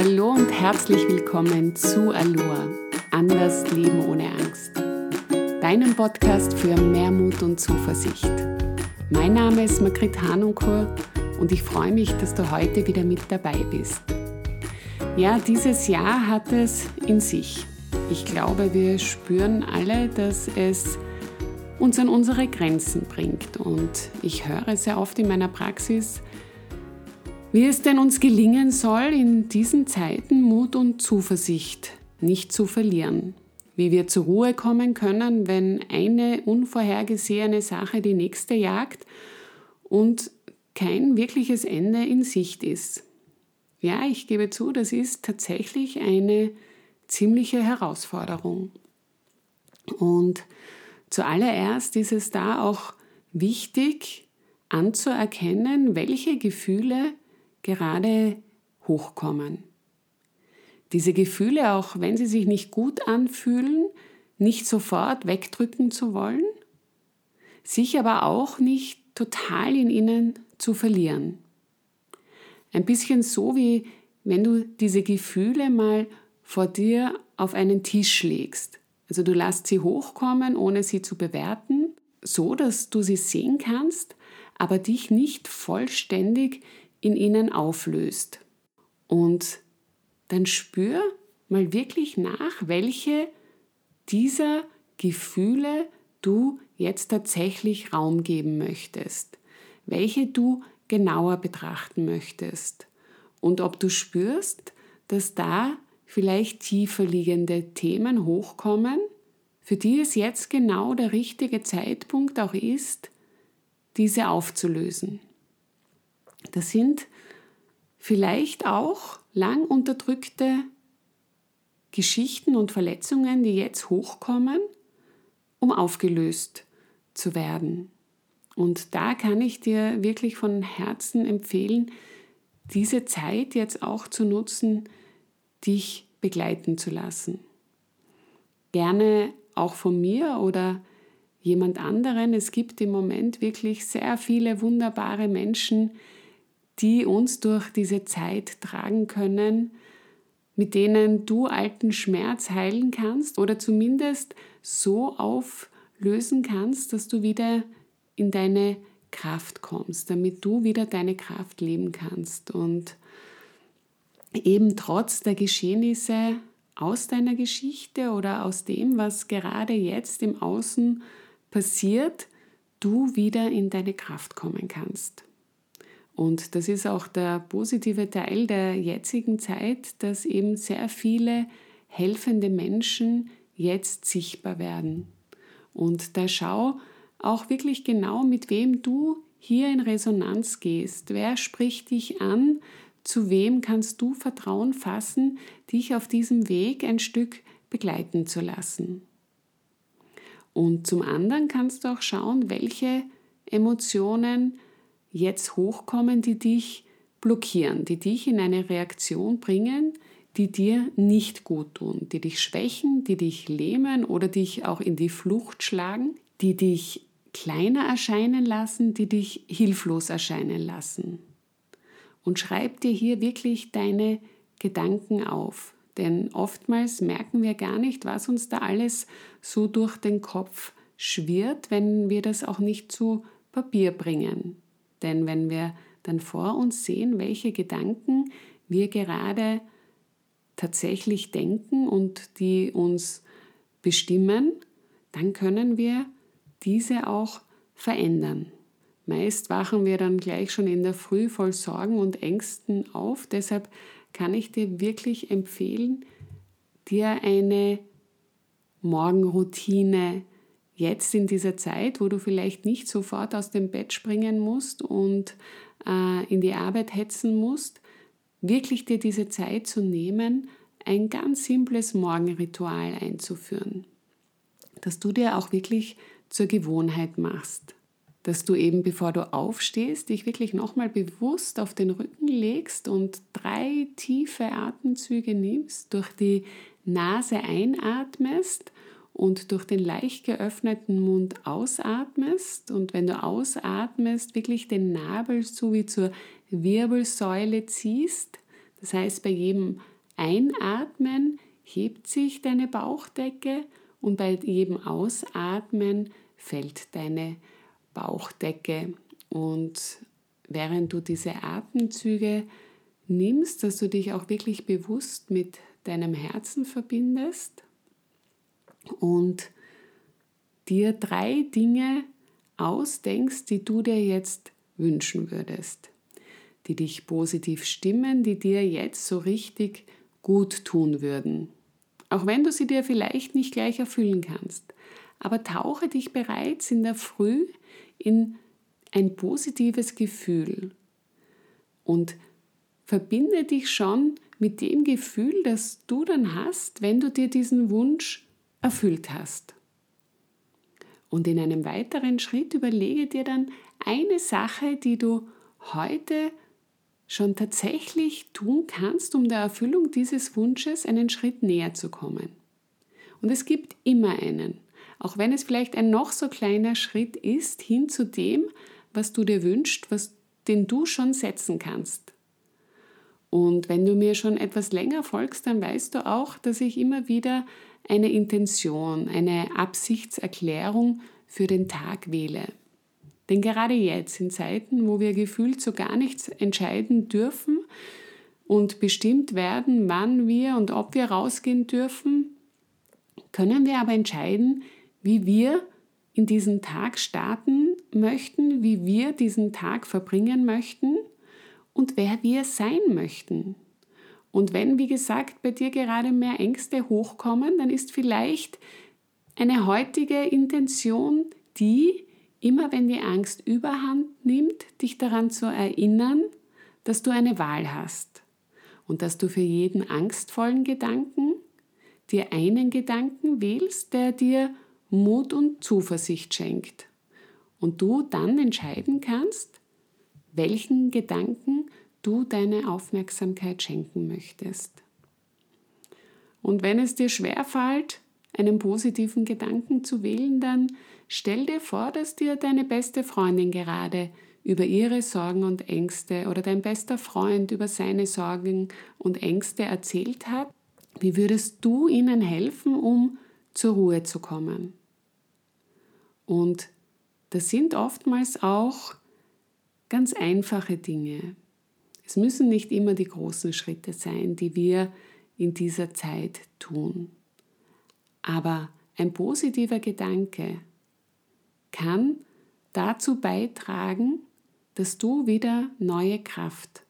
Hallo und herzlich willkommen zu Aloha, Anders Leben ohne Angst. Deinem Podcast für mehr Mut und Zuversicht. Mein Name ist Margrit Hanunkur und ich freue mich, dass du heute wieder mit dabei bist. Ja, dieses Jahr hat es in sich. Ich glaube, wir spüren alle, dass es uns an unsere Grenzen bringt. Und ich höre sehr oft in meiner Praxis, wie es denn uns gelingen soll, in diesen Zeiten Mut und Zuversicht nicht zu verlieren. Wie wir zur Ruhe kommen können, wenn eine unvorhergesehene Sache die nächste jagt und kein wirkliches Ende in Sicht ist. Ja, ich gebe zu, das ist tatsächlich eine ziemliche Herausforderung. Und zuallererst ist es da auch wichtig anzuerkennen, welche Gefühle gerade hochkommen. Diese Gefühle, auch wenn sie sich nicht gut anfühlen, nicht sofort wegdrücken zu wollen, sich aber auch nicht total in ihnen zu verlieren. Ein bisschen so wie wenn du diese Gefühle mal vor dir auf einen Tisch legst. Also du lässt sie hochkommen, ohne sie zu bewerten, so dass du sie sehen kannst, aber dich nicht vollständig in ihnen auflöst. Und dann spür mal wirklich nach, welche dieser Gefühle du jetzt tatsächlich Raum geben möchtest, welche du genauer betrachten möchtest und ob du spürst, dass da vielleicht tiefer liegende Themen hochkommen, für die es jetzt genau der richtige Zeitpunkt auch ist, diese aufzulösen. Das sind vielleicht auch lang unterdrückte Geschichten und Verletzungen, die jetzt hochkommen, um aufgelöst zu werden. Und da kann ich dir wirklich von Herzen empfehlen, diese Zeit jetzt auch zu nutzen, dich begleiten zu lassen. Gerne auch von mir oder jemand anderen. Es gibt im Moment wirklich sehr viele wunderbare Menschen, die uns durch diese Zeit tragen können, mit denen du alten Schmerz heilen kannst oder zumindest so auflösen kannst, dass du wieder in deine Kraft kommst, damit du wieder deine Kraft leben kannst und eben trotz der Geschehnisse aus deiner Geschichte oder aus dem, was gerade jetzt im Außen passiert, du wieder in deine Kraft kommen kannst. Und das ist auch der positive Teil der jetzigen Zeit, dass eben sehr viele helfende Menschen jetzt sichtbar werden. Und da schau auch wirklich genau, mit wem du hier in Resonanz gehst. Wer spricht dich an? Zu wem kannst du Vertrauen fassen, dich auf diesem Weg ein Stück begleiten zu lassen? Und zum anderen kannst du auch schauen, welche Emotionen jetzt hochkommen, die dich blockieren, die dich in eine Reaktion bringen, die dir nicht gut tun, die dich schwächen, die dich lähmen oder dich auch in die Flucht schlagen, die dich kleiner erscheinen lassen, die dich hilflos erscheinen lassen. Und schreib dir hier wirklich deine Gedanken auf, denn oftmals merken wir gar nicht, was uns da alles so durch den Kopf schwirrt, wenn wir das auch nicht zu Papier bringen. Denn wenn wir dann vor uns sehen, welche Gedanken wir gerade tatsächlich denken und die uns bestimmen, dann können wir diese auch verändern. Meist wachen wir dann gleich schon in der Früh voll Sorgen und Ängsten auf. Deshalb kann ich dir wirklich empfehlen, dir eine Morgenroutine jetzt in dieser Zeit, wo du vielleicht nicht sofort aus dem Bett springen musst und äh, in die Arbeit hetzen musst, wirklich dir diese Zeit zu nehmen, ein ganz simples Morgenritual einzuführen, dass du dir auch wirklich zur Gewohnheit machst, dass du eben bevor du aufstehst, dich wirklich nochmal bewusst auf den Rücken legst und drei tiefe Atemzüge nimmst, durch die Nase einatmest und durch den leicht geöffneten Mund ausatmest und wenn du ausatmest, wirklich den Nabel so wie zur Wirbelsäule ziehst, Das heißt, bei jedem Einatmen hebt sich deine Bauchdecke und bei jedem Ausatmen fällt deine Bauchdecke. Und während du diese Atemzüge nimmst, dass du dich auch wirklich bewusst mit deinem Herzen verbindest und dir drei Dinge ausdenkst, die du dir jetzt wünschen würdest, die dich positiv stimmen, die dir jetzt so richtig gut tun würden. Auch wenn du sie dir vielleicht nicht gleich erfüllen kannst. Aber tauche dich bereits in der Früh in ein positives Gefühl und verbinde dich schon mit dem Gefühl, das du dann hast, wenn du dir diesen Wunsch erfüllt hast. Und in einem weiteren Schritt überlege dir dann eine Sache, die du heute schon tatsächlich tun kannst, um der Erfüllung dieses Wunsches einen Schritt näher zu kommen. Und es gibt immer einen, auch wenn es vielleicht ein noch so kleiner Schritt ist, hin zu dem, was du dir wünschst, was, den du schon setzen kannst. Und wenn du mir schon etwas länger folgst, dann weißt du auch, dass ich immer wieder eine Intention, eine Absichtserklärung für den Tag wähle. Denn gerade jetzt, in Zeiten, wo wir gefühlt so gar nichts entscheiden dürfen und bestimmt werden, wann wir und ob wir rausgehen dürfen, können wir aber entscheiden, wie wir in diesen Tag starten möchten, wie wir diesen Tag verbringen möchten und wer wir sein möchten. Und wenn, wie gesagt, bei dir gerade mehr Ängste hochkommen, dann ist vielleicht eine heutige Intention die, immer wenn die Angst überhand nimmt, dich daran zu erinnern, dass du eine Wahl hast und dass du für jeden angstvollen Gedanken dir einen Gedanken wählst, der dir Mut und Zuversicht schenkt und du dann entscheiden kannst, welchen Gedanken du deine Aufmerksamkeit schenken möchtest. Und wenn es dir schwerfällt, einen positiven Gedanken zu wählen, dann stell dir vor, dass dir deine beste Freundin gerade über ihre Sorgen und Ängste oder dein bester Freund über seine Sorgen und Ängste erzählt hat. Wie würdest du ihnen helfen, um zur Ruhe zu kommen? Und das sind oftmals auch ganz einfache Dinge. Es müssen nicht immer die großen Schritte sein, die wir in dieser Zeit tun. Aber ein positiver Gedanke kann dazu beitragen, dass du wieder neue Kraft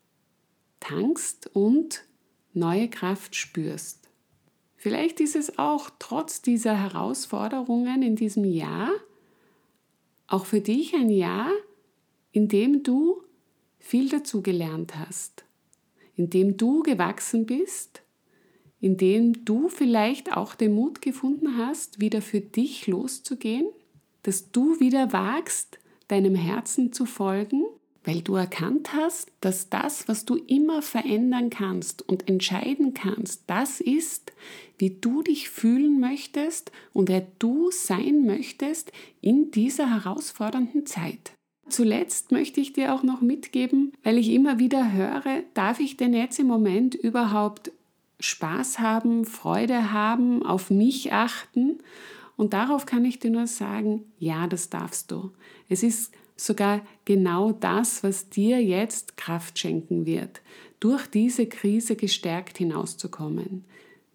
tankst und neue Kraft spürst. Vielleicht ist es auch trotz dieser Herausforderungen in diesem Jahr auch für dich ein Jahr, in dem du viel dazugelernt hast, in dem du gewachsen bist, in dem du vielleicht auch den Mut gefunden hast, wieder für dich loszugehen, dass du wieder wagst, deinem Herzen zu folgen, weil du erkannt hast, dass das, was du immer verändern kannst und entscheiden kannst, das ist, wie du dich fühlen möchtest und wer du sein möchtest in dieser herausfordernden Zeit. Zuletzt möchte ich dir auch noch mitgeben, weil ich immer wieder höre, darf ich denn jetzt im Moment überhaupt Spaß haben, Freude haben, auf mich achten? Und darauf kann ich dir nur sagen, ja, das darfst du. Es ist sogar genau das, was dir jetzt Kraft schenken wird, durch diese Krise gestärkt hinauszukommen.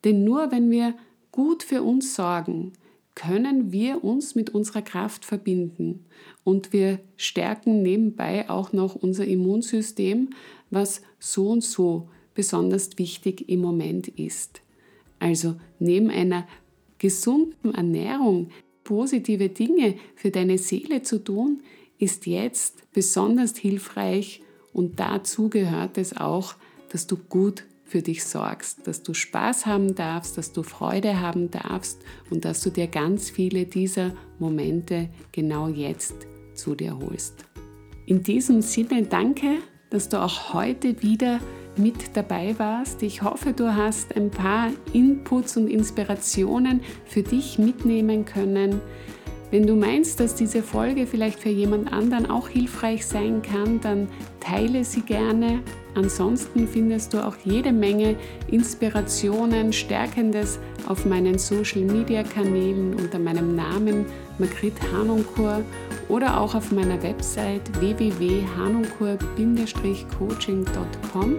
Denn nur wenn wir gut für uns sorgen, können wir uns mit unserer Kraft verbinden und wir stärken nebenbei auch noch unser Immunsystem, was so und so besonders wichtig im Moment ist. Also neben einer gesunden Ernährung positive Dinge für deine Seele zu tun, ist jetzt besonders hilfreich und dazu gehört es auch, dass du gut für dich sorgst, dass du Spaß haben darfst, dass du Freude haben darfst und dass du dir ganz viele dieser Momente genau jetzt zu dir holst. In diesem Sinne danke, dass du auch heute wieder mit dabei warst. Ich hoffe, du hast ein paar Inputs und Inspirationen für dich mitnehmen können. Wenn du meinst, dass diese Folge vielleicht für jemand anderen auch hilfreich sein kann, dann teile sie gerne Ansonsten findest du auch jede Menge Inspirationen, Stärkendes auf meinen Social Media Kanälen unter meinem Namen Margrit Hanunkur oder auch auf meiner Website www.hanunkur-coaching.com.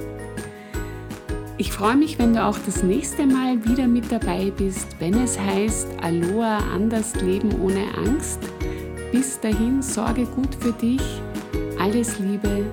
Ich freue mich, wenn du auch das nächste Mal wieder mit dabei bist, wenn es heißt Aloha, anders leben ohne Angst. Bis dahin, sorge gut für dich. Alles Liebe.